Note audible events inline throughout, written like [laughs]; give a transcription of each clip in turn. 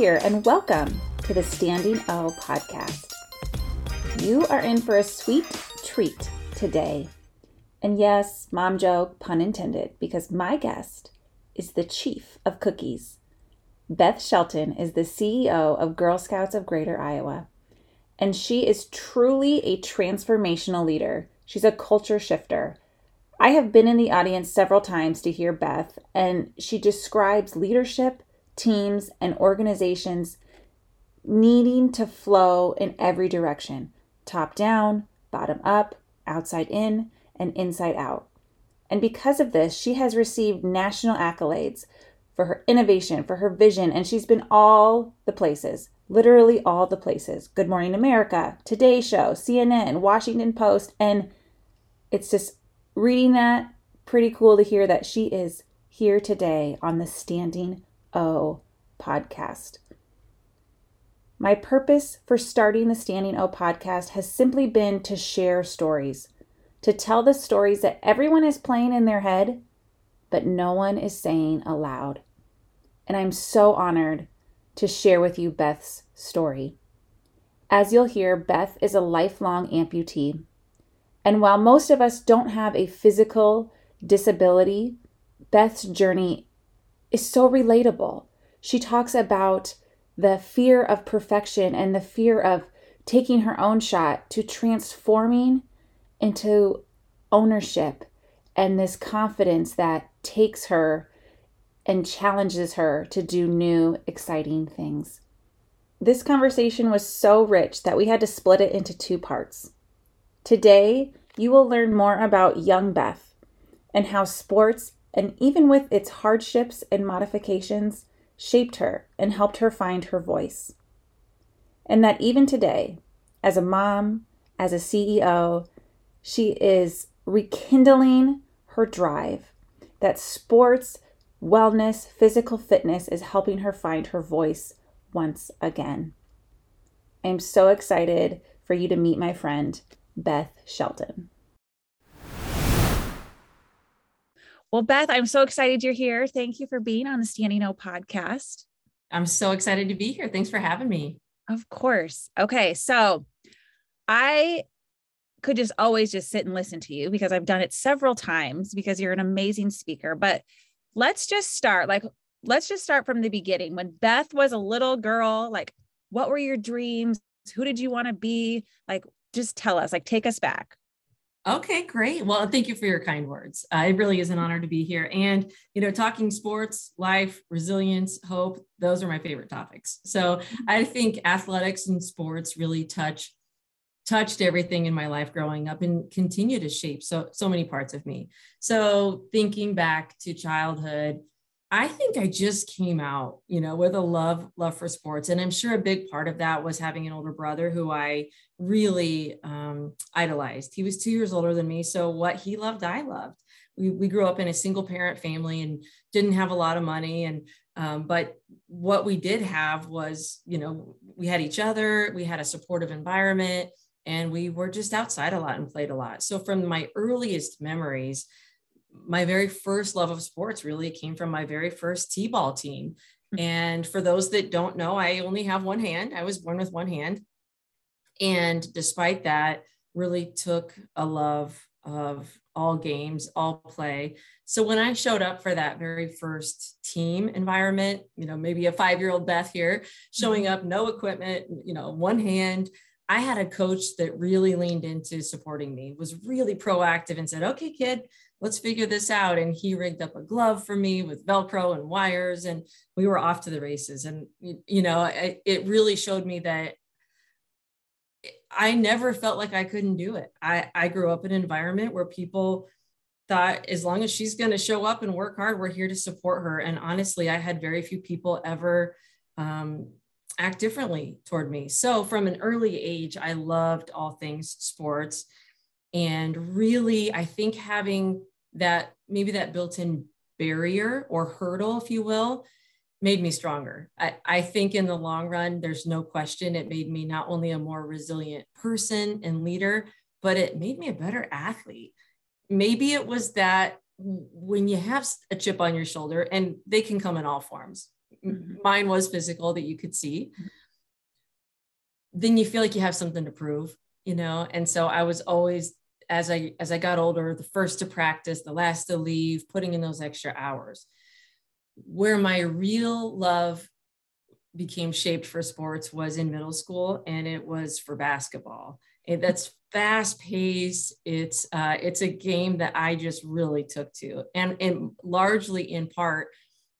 Here, and welcome to the Standing O podcast. You are in for a sweet treat today. And yes, mom joke, pun intended, because my guest is the chief of cookies. Beth Shelton is the CEO of Girl Scouts of Greater Iowa, and she is truly a transformational leader. She's a culture shifter. I have been in the audience several times to hear Beth, and she describes leadership teams, and organizations needing to flow in every direction top down, bottom up, outside in, and inside out. And because of this, she has received national accolades for her innovation, for her vision, and she's been all the places, literally all the places. Good Morning America, Today Show, CNN, Washington Post, and it's just reading that pretty cool to hear that she is here today on the Standing O podcast. My purpose for starting the Standing O podcast has simply been to share stories, to tell the stories that everyone is playing in their head, but no one is saying aloud. And I'm so honored to share with you Beth's story. As you'll hear, Beth is a lifelong amputee. And while most of us don't have a physical disability, Beth's journey is so relatable. She talks about the fear of perfection and the fear of taking her own shot to transforming into ownership and this confidence that takes her and challenges her to do new, exciting things. This conversation was so rich that we had to split it into two parts. Today, you will learn more about young Beth and how sports and even with its hardships and modifications, shaped her and helped her find her voice. And that even today, as a mom, as a CEO, she is rekindling her drive. That sports, wellness, physical fitness is helping her find her voice once again. I'm so excited for you to meet my friend, Beth Shelton. Well, Beth, I'm so excited you're here. Thank you for being on the Standing O podcast. I'm so excited to be here. Thanks for having me. Of course. Okay. So I could just always just sit and listen to you because I've done it several times because you're an amazing speaker. But let's just start like, let's just start from the beginning. When Beth was a little girl, like, what were your dreams? Who did you want to be? Like, just tell us, like, take us back. Okay, great. Well, thank you for your kind words. Uh, it really is an honor to be here. And, you know, talking sports, life, resilience, hope, those are my favorite topics. So I think athletics and sports really touch touched everything in my life growing up and continue to shape so so many parts of me. So thinking back to childhood, I think I just came out, you know, with a love love for sports, and I'm sure a big part of that was having an older brother who I really um, idolized. He was two years older than me, so what he loved, I loved. We we grew up in a single parent family and didn't have a lot of money, and um, but what we did have was, you know, we had each other, we had a supportive environment, and we were just outside a lot and played a lot. So from my earliest memories my very first love of sports really came from my very first t-ball team hmm. and for those that don't know i only have one hand i was born with one hand and despite that really took a love of all games all play so when i showed up for that very first team environment you know maybe a five year old beth here showing mm-hmm. up no equipment you know one hand i had a coach that really leaned into supporting me was really proactive and said okay kid let's figure this out. And he rigged up a glove for me with Velcro and wires, and we were off to the races. And, you know, it, it really showed me that I never felt like I couldn't do it. I, I grew up in an environment where people thought as long as she's going to show up and work hard, we're here to support her. And honestly, I had very few people ever um, act differently toward me. So from an early age, I loved all things sports. And really, I think having that maybe that built-in barrier or hurdle, if you will, made me stronger. I, I think in the long run, there's no question it made me not only a more resilient person and leader, but it made me a better athlete. Maybe it was that when you have a chip on your shoulder, and they can come in all forms. Mm-hmm. mine was physical that you could see, then you feel like you have something to prove, you know? And so I was always, as I, as I got older, the first to practice, the last to leave, putting in those extra hours. Where my real love became shaped for sports was in middle school and it was for basketball. And that's fast paced. It's uh, it's a game that I just really took to, and, and largely in part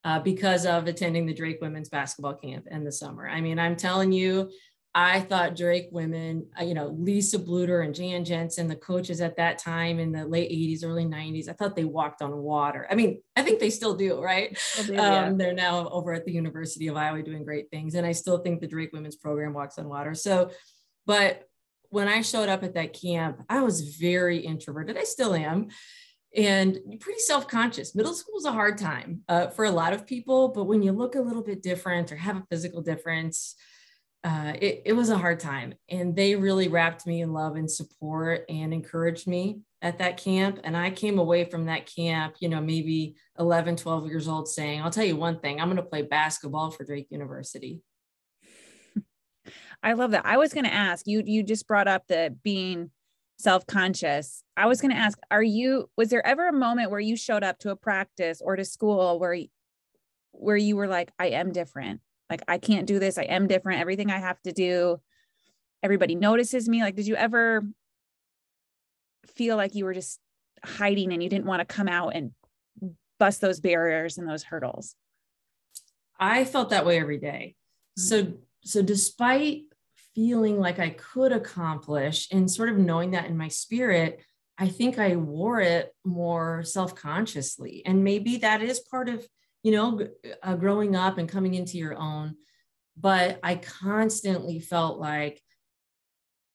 uh, because of attending the Drake Women's Basketball Camp in the summer. I mean, I'm telling you, I thought Drake women, uh, you know, Lisa Bluder and Jan Jensen, the coaches at that time in the late 80s, early 90s, I thought they walked on water. I mean, I think they still do, right? do, yeah. um, they're now over at the University of Iowa doing great things. And I still think the Drake women's program walks on water. So, but when I showed up at that camp, I was very introverted. I still am. And pretty self conscious. Middle school is a hard time uh, for a lot of people, but when you look a little bit different or have a physical difference, uh, it, it was a hard time. And they really wrapped me in love and support and encouraged me at that camp. And I came away from that camp, you know, maybe 11, 12 years old saying, I'll tell you one thing, I'm going to play basketball for Drake University. [laughs] I love that. I was going to ask you, you just brought up the being self-conscious. I was going to ask, are you, was there ever a moment where you showed up to a practice or to school where, where you were like, I am different. Like, I can't do this. I am different. Everything I have to do, everybody notices me. Like, did you ever feel like you were just hiding and you didn't want to come out and bust those barriers and those hurdles? I felt that way every day. Mm-hmm. So, so despite feeling like I could accomplish and sort of knowing that in my spirit, I think I wore it more self consciously. And maybe that is part of, you know, uh, growing up and coming into your own. But I constantly felt like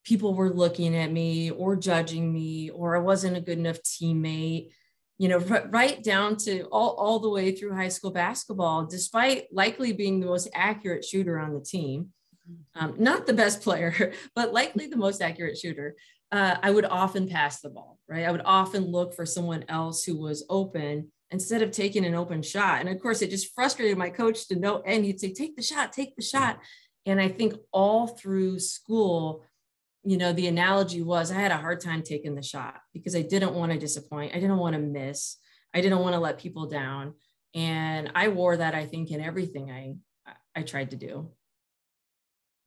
people were looking at me or judging me, or I wasn't a good enough teammate you know, right down to all, all the way through high school basketball, despite likely being the most accurate shooter on the team um, not the best player, [laughs] but likely the most accurate shooter, uh, I would often pass the ball, right? I would often look for someone else who was open instead of taking an open shot. And of course, it just frustrated my coach to know, and he'd say, take the shot, take the shot. And I think all through school, you know, the analogy was I had a hard time taking the shot because I didn't want to disappoint. I didn't want to miss. I didn't want to let people down. And I wore that, I think, in everything I I tried to do.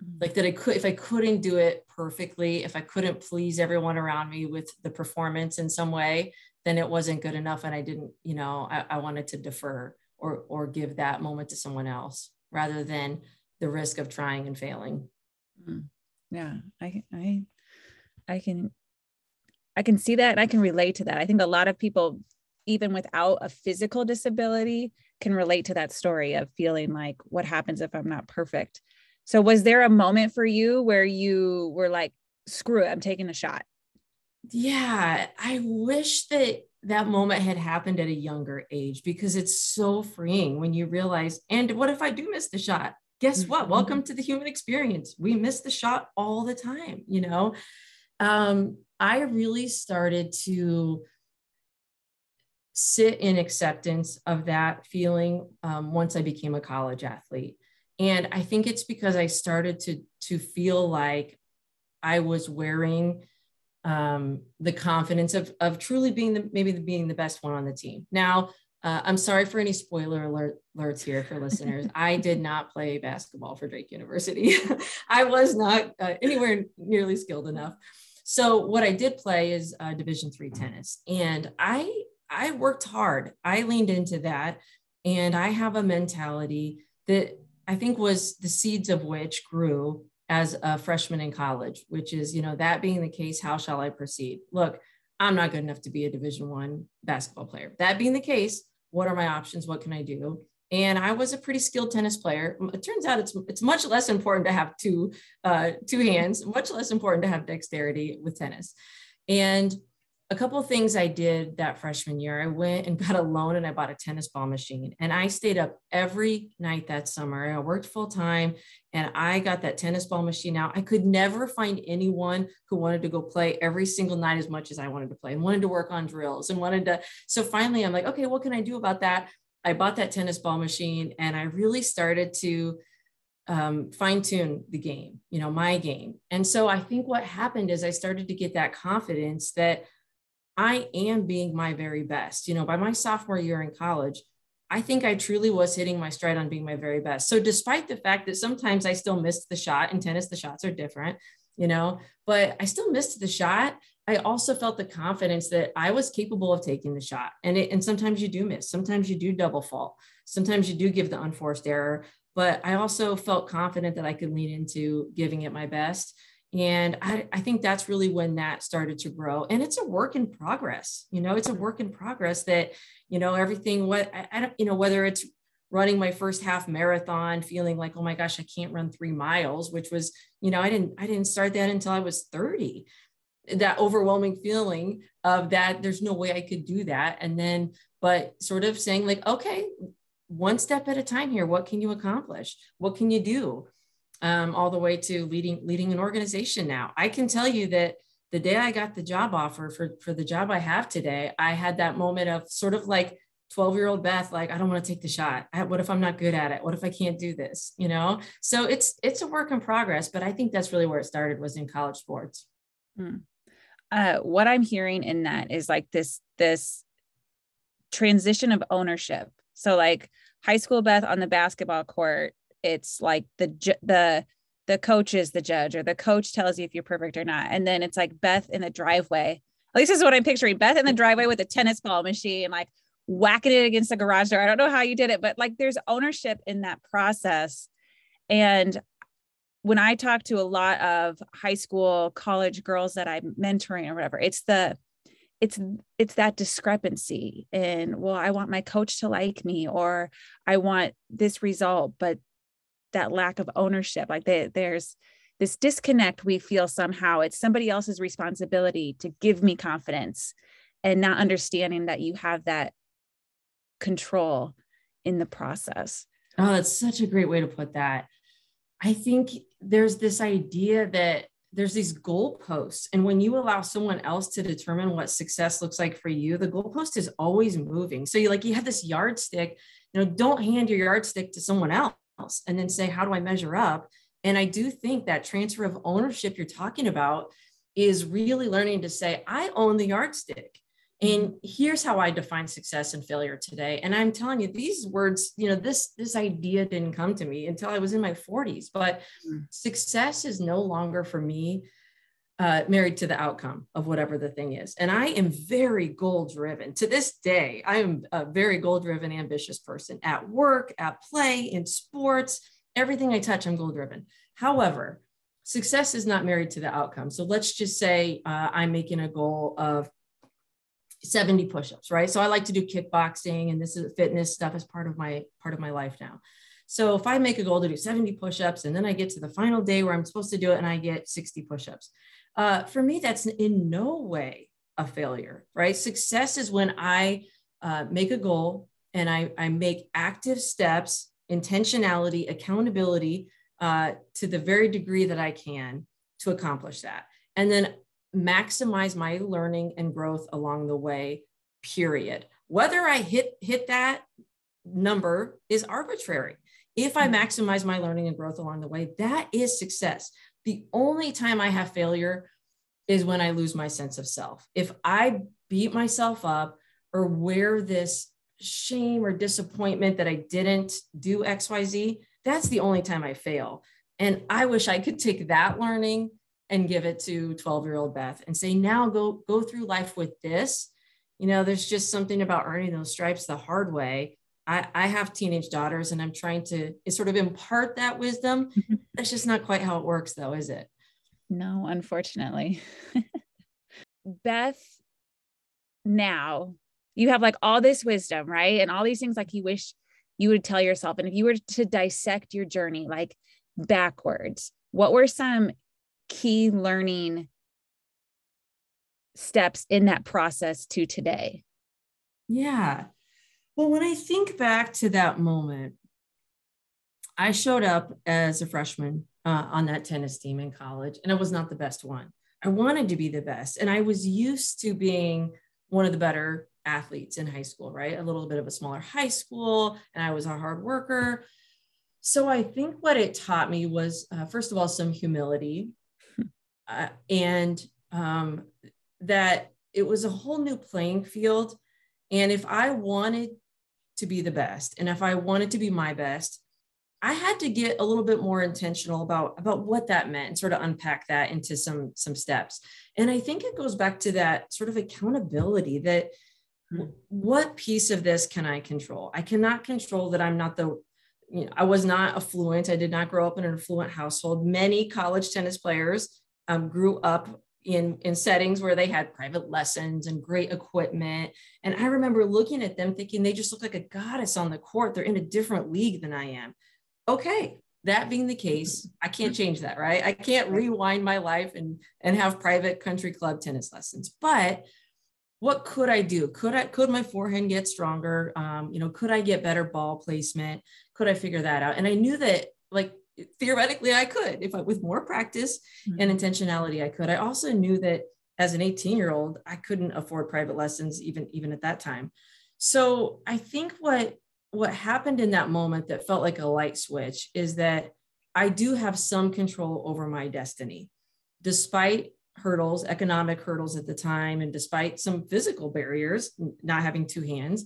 Mm-hmm. like that i could if i couldn't do it perfectly if i couldn't please everyone around me with the performance in some way then it wasn't good enough and i didn't you know i, I wanted to defer or or give that moment to someone else rather than the risk of trying and failing mm-hmm. yeah i i i can i can see that and i can relate to that i think a lot of people even without a physical disability can relate to that story of feeling like what happens if i'm not perfect so was there a moment for you where you were like, screw it, I'm taking a shot? Yeah, I wish that that moment had happened at a younger age because it's so freeing when you realize, and what if I do miss the shot? Guess what? Mm-hmm. Welcome to the human experience. We miss the shot all the time, you know? Um, I really started to sit in acceptance of that feeling um, once I became a college athlete and i think it's because i started to to feel like i was wearing um, the confidence of of truly being the maybe the, being the best one on the team. Now uh, i'm sorry for any spoiler alert, alerts here for listeners. [laughs] I did not play basketball for drake university. [laughs] I was not uh, anywhere nearly skilled enough. So what i did play is uh, division three tennis. And i i worked hard. I leaned into that. And i have a mentality that I think was the seeds of which grew as a freshman in college, which is, you know, that being the case, how shall I proceed? Look, I'm not good enough to be a division one basketball player. That being the case, what are my options? What can I do? And I was a pretty skilled tennis player. It turns out it's it's much less important to have two uh, two hands, much less important to have dexterity with tennis. And a couple of things I did that freshman year. I went and [laughs] got a loan and I bought a tennis ball machine. And I stayed up every night that summer. I worked full time and I got that tennis ball machine out. I could never find anyone who wanted to go play every single night as much as I wanted to play and wanted to work on drills and wanted to. So finally, I'm like, okay, what can I do about that? I bought that tennis ball machine and I really started to um, fine tune the game, you know, my game. And so I think what happened is I started to get that confidence that I am being my very best. You know, by my sophomore year in college, I think I truly was hitting my stride on being my very best. So, despite the fact that sometimes I still missed the shot in tennis, the shots are different, you know, but I still missed the shot. I also felt the confidence that I was capable of taking the shot. And it, and sometimes you do miss, sometimes you do double fault, sometimes you do give the unforced error. But I also felt confident that I could lean into giving it my best. And I, I think that's really when that started to grow. And it's a work in progress. You know, it's a mm-hmm. work in progress that, you know, everything, what I, I don't, you know, whether it's running my first half marathon feeling like oh my gosh i can't run three miles which was you know i didn't i didn't start that until i was 30 that overwhelming feeling of that there's no way i could do that. And then but sort of saying like okay one step at a time here. What can you accomplish? What can you do um, all the way to leading leading an organization now. I can tell you that the day I got the job offer for for the job I have today, I had that moment of sort of like 12 year old Beth, like, I don't want to take the shot. what if I'm not good at it? What if I can't do this? You know? So it's, it's a work in progress, but I think that's really where it started was in college sports. Hmm. Uh, what I'm hearing in that is like this, this transition of ownership. So like high school Beth on the basketball court it's like the the the coach is the judge or the coach tells you if you're perfect or not. And then it's like beth in the driveway. At least this is what i'm picturing beth in the driveway with a tennis ball machine like whacking it against the garage door. I don't know how you did it but like there's ownership in that process. And when i talk to a lot of high school college girls that i'm mentoring or whatever it's the it's it's that discrepancy in well i want my coach to like me or i want this result but that lack of ownership like they, there's this disconnect we feel somehow. It's somebody else's responsibility to give me confidence and not understanding that you have that control in the process. Oh that's such a great way to put that. I think there's this idea that there's these goalposts and when you allow someone else to determine what success looks like for you the goalpost is always moving. So you like you have this yardstick you know don't hand your yardstick to someone else else and then say, how do I measure up? And I do think that transfer of ownership you're talking about is really learning to say, I own the yardstick. And mm-hmm. here's how I define success and failure today. And I'm telling you, these words, you know, this this idea didn't come to me until I was in my 40s. But mm. success is no longer for me uh, married to the outcome of whatever the thing is. And I am very goal driven. To this day, I am a very goal driven, ambitious person at work, at play, in sports, everything I touch, I'm goal driven. However, success is not married to the outcome. So let's just say uh, I'm making a goal of 70 push-ups, right? So I like to do kickboxing and this is fitness stuff as part of my part of my life now. So if I make a goal to do 70 push-ups and then I get to the final day where I'm supposed to do it and I get 60 push-ups, uh, for me, that's in no way a failure, right? Success is when I uh, make a goal and I, I make active steps, intentionality, accountability uh, to the very degree that I can to accomplish that. And then maximize my learning and growth along the way, period. Whether I hit, hit that number is arbitrary. If I mm-hmm. maximize my learning and growth along the way, that is success. The only time I have failure is when I lose my sense of self. If I beat myself up or wear this shame or disappointment that I didn't do XYZ, that's the only time I fail. And I wish I could take that learning and give it to 12 year old Beth and say, now go, go through life with this. You know, there's just something about earning those stripes the hard way I, I have teenage daughters and I'm trying to sort of impart that wisdom. Mm-hmm. That's just not quite how it works, though, is it? No, unfortunately. [laughs] Beth, now you have like all this wisdom, right? And all these things like you wish you would tell yourself. And if you were to dissect your journey like backwards, what were some key learning steps in that process to today? Yeah. Well, when I think back to that moment, I showed up as a freshman uh, on that tennis team in college, and I was not the best one. I wanted to be the best, and I was used to being one of the better athletes in high school, right? A little bit of a smaller high school, and I was a hard worker. So I think what it taught me was, uh, first of all, some humility, [laughs] uh, and um, that it was a whole new playing field. And if I wanted to be the best, and if I wanted to be my best, I had to get a little bit more intentional about about what that meant and sort of unpack that into some some steps. And I think it goes back to that sort of accountability that hmm. what piece of this can I control? I cannot control that I'm not the you know, I was not affluent. I did not grow up in an affluent household. Many college tennis players um, grew up in in settings where they had private lessons and great equipment. And i remember looking at them thinking they just look like a goddess on the court. They're in a different league than i am. Okay that being the case i can't change that right? I can't rewind my life and and have private country club tennis lessons. But what could i do? Could i could my forehand get stronger? Um, you know could i get better ball placement? Could i figure that out? And i knew that like theoretically I could if I with more practice mm-hmm. and intentionality I could. I also knew that as an 18 year old I couldn't afford private lessons even even at that time. So I think what what happened in that moment that felt like a light switch is that I do have some control over my destiny despite hurdles economic hurdles at the time and despite some physical barriers not having two hands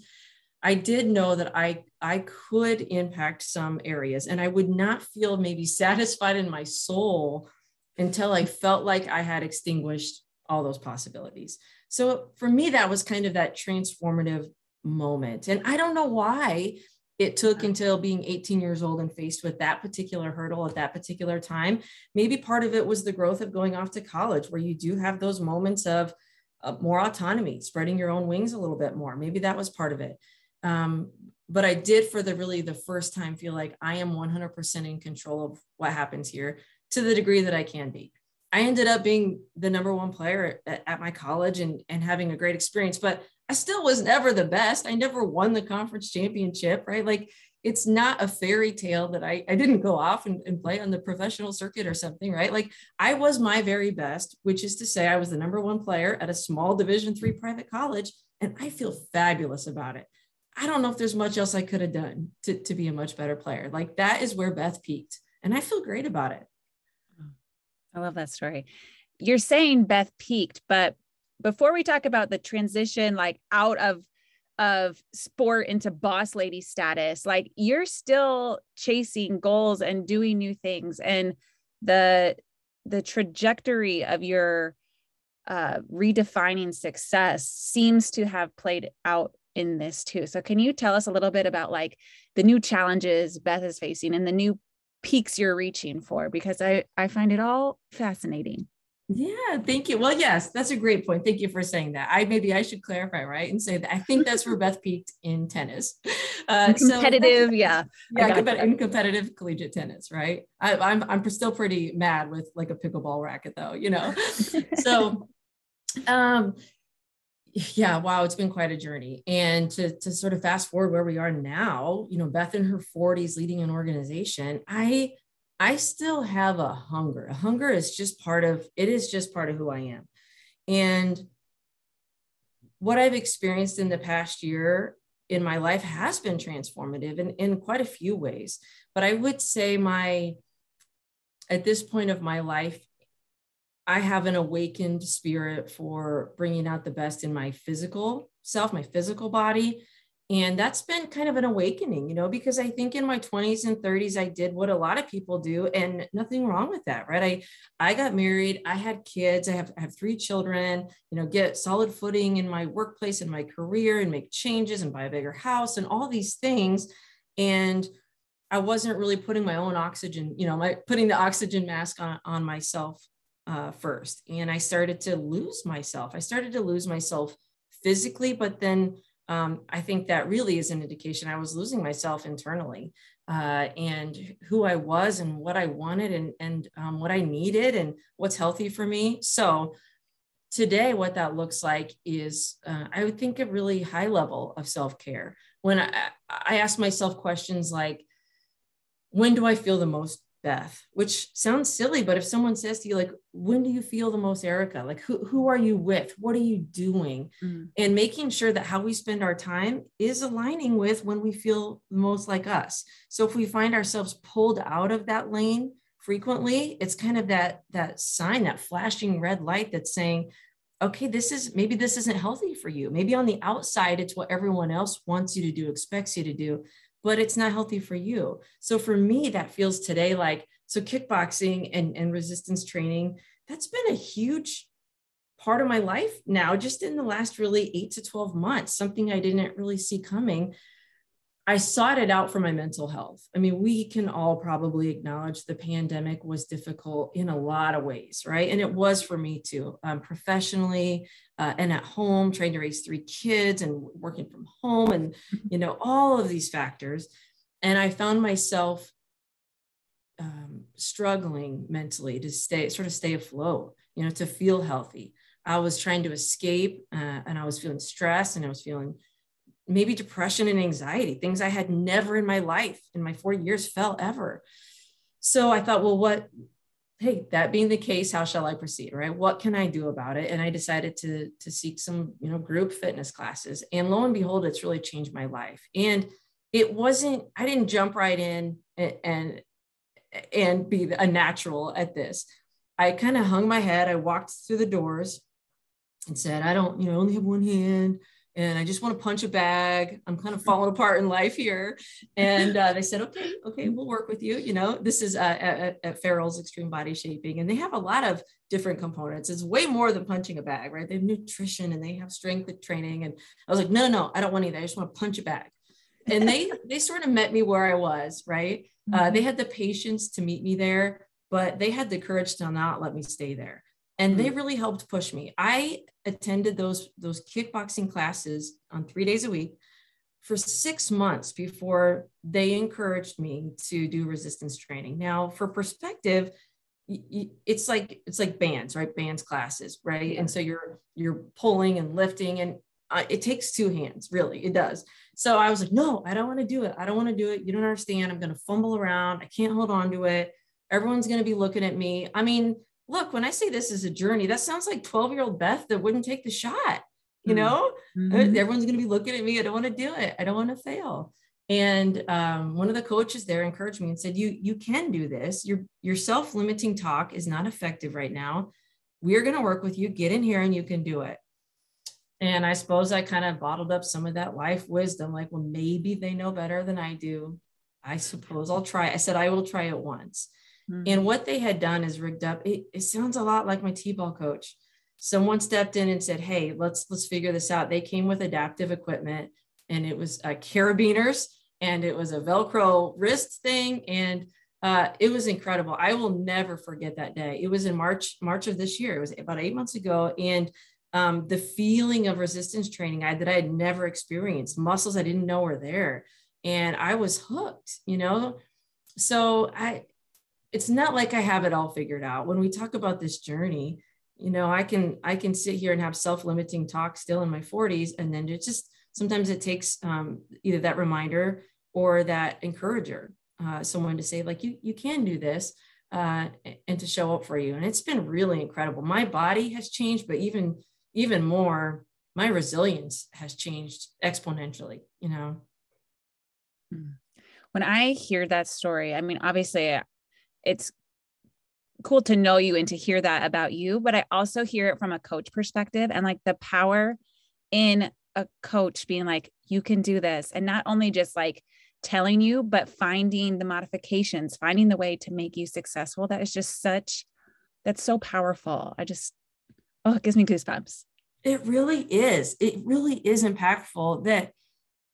I did know that I I could impact some areas and I would not feel maybe satisfied in my soul until I felt like I had extinguished all those possibilities. So for me that was kind of that transformative moment. And I don't know why it took until being 18 years old and faced with that particular hurdle at that particular time. Maybe part of it was the growth of going off to college where you do have those moments of uh, more autonomy, spreading your own wings a little bit more. Maybe that was part of it. Um, but I did for the really the first time feel like I am 100% in control of what happens here to the degree that I can be. I ended up being the number one player at, at my college and, and having a great experience, but I still was never the best. I never won the conference championship, right? Like it's not a fairy tale that I, I didn't go off and, and play on the professional circuit or something, right? Like I was my very best, which is to say I was the number one player at a small division three private college. And I feel fabulous about it. I don't know if there's much else I could have done to, to be a much better player. Like that is where Beth peaked. And I feel great about it. I love that story. You're saying Beth peaked, but before we talk about the transition, like out of of sport into boss lady status, like you're still chasing goals and doing new things. And the the trajectory of your uh, redefining success seems to have played out in this too. So can you tell us a little bit about like the new challenges Beth is facing and the new peaks you're reaching for because I I find it all fascinating. Yeah, thank you. Well, yes, that's a great point. Thank you for saying that. I maybe I should clarify, right, and say that I think that's where [laughs] Beth peaked in tennis. Uh, competitive, so yeah, yeah, in competitive collegiate tennis, right? I, I'm I'm still pretty mad with like a pickleball racket, though, you know. [laughs] so, um, yeah wow it's been quite a journey. And to, to sort of fast forward where we are now you know beth in her 40s leading an organization i i still have a hunger. A hunger is just part of it is just part of who i am. And what i've experienced in the past year in my life has been transformative in, in quite a few ways. But i would say my at this point of my life I have an awakened spirit for bringing out the best in my physical self, my physical body. And that's been kind of an awakening, you know, because I think in my 20s and 30s, I did what a lot of people do, and nothing wrong with that, right? I I got married, I had kids, I have, I have three children, you know, get solid footing in my workplace and my career and make changes and buy a bigger house and all these things. And I wasn't really putting my own oxygen, you know, my putting the oxygen mask on, on myself uh, first. And I started to lose myself. I started to lose myself physically, but then um, I think that really is an indication I was losing myself internally uh, and who I was and what I wanted and, and um, what I needed and what's healthy for me. So today, what that looks like is uh, I would think a really high level of self care. When I, I ask myself questions like, when do I feel the most Beth, which sounds silly, but if someone says to you, like, when do you feel the most Erica? Like, who, who are you with? What are you doing? Mm. And making sure that how we spend our time is aligning with when we feel most like us. So if we find ourselves pulled out of that lane frequently, it's kind of that, that sign, that flashing red light that's saying, okay, this is maybe this isn't healthy for you. Maybe on the outside, it's what everyone else wants you to do, expects you to do but it's not healthy for you. So for me, that feels today like so kickboxing and, and resistance training, that's been a huge part of my life now, just in the last really eight to 12 months, something I didn't really see coming. I sought it out for my mental health. I mean, we can all probably acknowledge the pandemic was difficult in a lot of ways, right? And it was for me too, um, professionally uh, and at home, trying to raise three kids and working from home, and [laughs] you know all of these factors. And I found myself um, struggling mentally to stay, sort of stay afloat, you know, to feel healthy. I was trying to escape, uh, and I was feeling stress, and I was feeling maybe depression and anxiety, things I had never in my life in my 40 years felt ever. So I thought, well, what, hey, that being the case, how shall I proceed? Right. What can I do about it? And I decided to, to seek some, you know, group fitness classes. And lo and behold, it's really changed my life. And it wasn't, I didn't jump right in and, and, and be a natural at this. I kind of hung my head. I walked through the doors and said, I don't, you know, only have one hand and I just want to punch a bag. I'm kind of falling apart in life here. And uh, they said, [laughs] okay, okay, we'll work with you. You know, this is uh, at, at Farrell's Extreme Body Shaping, and they have a lot of different components. It's way more than punching a bag, right? They have nutrition and they have strength training. And I was like, no, no, I don't want either. I just want to punch a bag. And they [laughs] they sort of met me where I was, right? Uh, mm-hmm. they had the patience to meet me there, but they had the courage to not let me stay there and they mm. really helped push me. I attended those those kickboxing classes on 3 days a week for 6 months before they encouraged me to do resistance training. Now, for perspective, it's like it's like bands, right? Bands classes, right? And so you're you're pulling and lifting and uh, it takes two hands, really. It does. So I was like, no, I don't want to do it. I don't want to do it. You don't understand. I'm going to fumble around. I can't hold on to it. Everyone's going to be looking at me. I mean, look, when I say this is a journey, that sounds like 12 year old Beth that wouldn't take the shot. You know, mm-hmm. everyone's going to be looking at me. I don't want to do it. I don't want to fail. And um, one of the coaches there encouraged me and said, "You you can do this. Your your self limiting talk is not effective right now. We're going to work with you. Get in here and you can do it." And I suppose I kind of bottled up some of that life wisdom, like, well, maybe they know better than I do. I suppose I'll try. I said I will try it once. Mm-hmm. And what they had done is rigged up. It, it sounds a lot like my T-ball coach. Someone stepped in and said, "Hey, let's let's figure this out." They came with adaptive equipment, and it was uh, carabiners, and it was a Velcro wrist thing, and uh, it was incredible. I will never forget that day. It was in March March of this year. It was about eight months ago, and um, the feeling of resistance training I, that I had never experienced, muscles I didn't know were there, and I was hooked. You know, so I it's not like I have it all figured out. When we talk about this journey, you know, I can I can sit here and have self-limiting talk still in my 40s, and then it just sometimes it takes um, either that reminder or that encourager, uh, someone to say like you you can do this, uh, and to show up for you. And it's been really incredible. My body has changed, but even even more, my resilience has changed exponentially. You know. Hmm. When I hear that story, I mean, obviously, it's cool to know you and to hear that about you but i also hear it from a coach perspective and like the power in a coach being like you can do this. And not only just like telling you but finding the modifications finding the way to make you successful. That is just such that's so powerful. I just oh it gives me goosebumps. It really is. It really is impactful that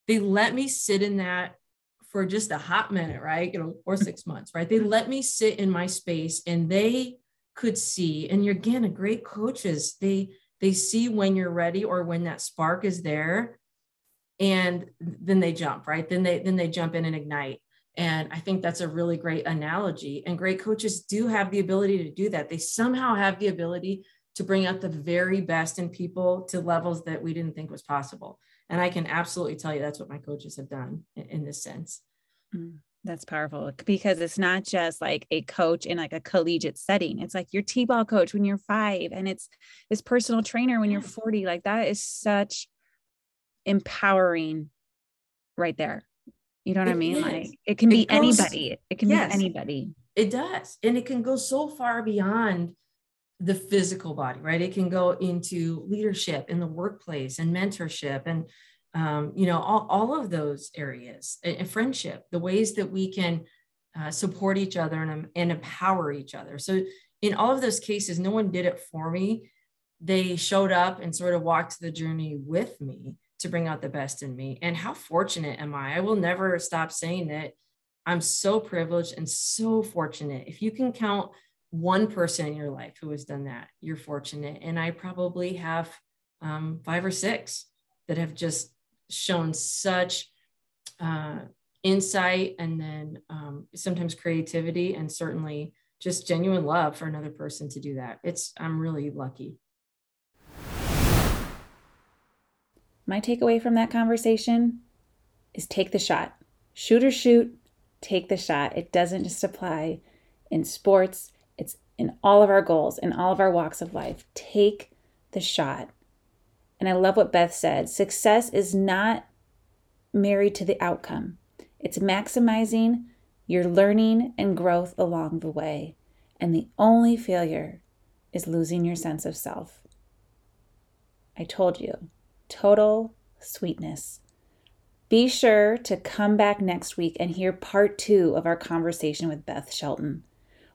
they let me sit in that for just a hot minute, right? You know, or mm-hmm. six months, right? They let me sit in my space and they could see, and you're again a great coaches, they they see when you're ready or when that spark is there. And then they jump, right? Then they then they jump in and ignite. And I think that's a really great analogy. And great coaches do have the ability to do that. They somehow have the ability to bring out the very best in people to levels that we didn't think was possible. And I can absolutely tell you that's what my coaches have done in, in this sense. Mm. That's powerful because it's not just like a coach in like a collegiate setting. It's like your T-ball coach when you're 5 and it's this personal trainer when you're 40. Like that is such empowering right there. You know what it I mean? Is. Like it can be goes, anybody. It can yes, be anybody. It does. And it can go so far beyond the physical body, right? It can go into leadership in the workplace and mentorship and um, you know, all, all of those areas and, friendship, the ways that we can uh, support each other and, and empower each other. So in all of those cases, no one did it for me. They showed up and sort of walked the journey with me to bring out the best in me. And how fortunate am I? I will never stop saying that I'm so privileged and so fortunate. If you can count one person in your life who has done that, you're fortunate. And I probably have um, five or six that have just shown such uh, insight and then um, sometimes creativity and certainly just genuine love for another person to do that. It's, I'm really lucky. My takeaway from that conversation is take the shot. Shoot or shoot, take the shot. It doesn't just apply in sports, in all of our goals, in all of our walks of life. Take the shot. And I love what Beth said success is not married to the outcome, it's maximizing your learning and growth along the way. And the only failure is losing your sense of self. I told you, total sweetness. Be sure to come back next week and hear part two of our conversation with Beth Shelton.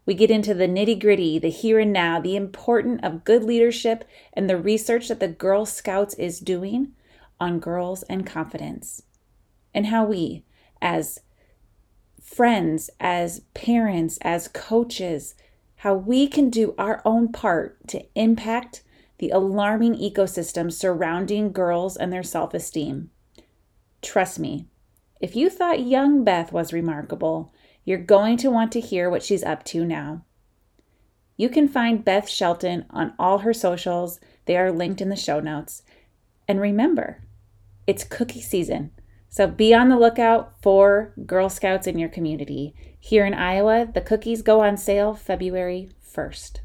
We get into the nitty gritty, the here and now, the importance of good leadership, and the research that the Girl Scouts is doing on girls and confidence, and how we, as friends, as parents, as coaches, how we can do our own part to impact the alarming ecosystem surrounding girls and their self esteem. Trust me, if you thought young Beth was remarkable, you're going to want to hear what she's up to now. You can find Beth Shelton on all her socials, they are linked in the show notes. And remember, it's cookie season, so be on the lookout for Girl Scouts in your community. Here in Iowa, the cookies go on sale February 1st.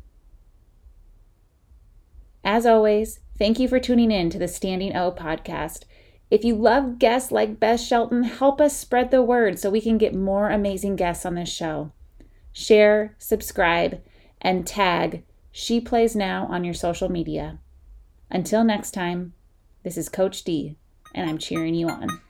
As always, thank you for tuning in to the Standing O podcast. If you love guests like Beth Shelton, help us spread the word so we can get more amazing guests on this show. Share, subscribe, and tag She Plays Now on your social media. Until next time, this is Coach D, and I'm cheering you on.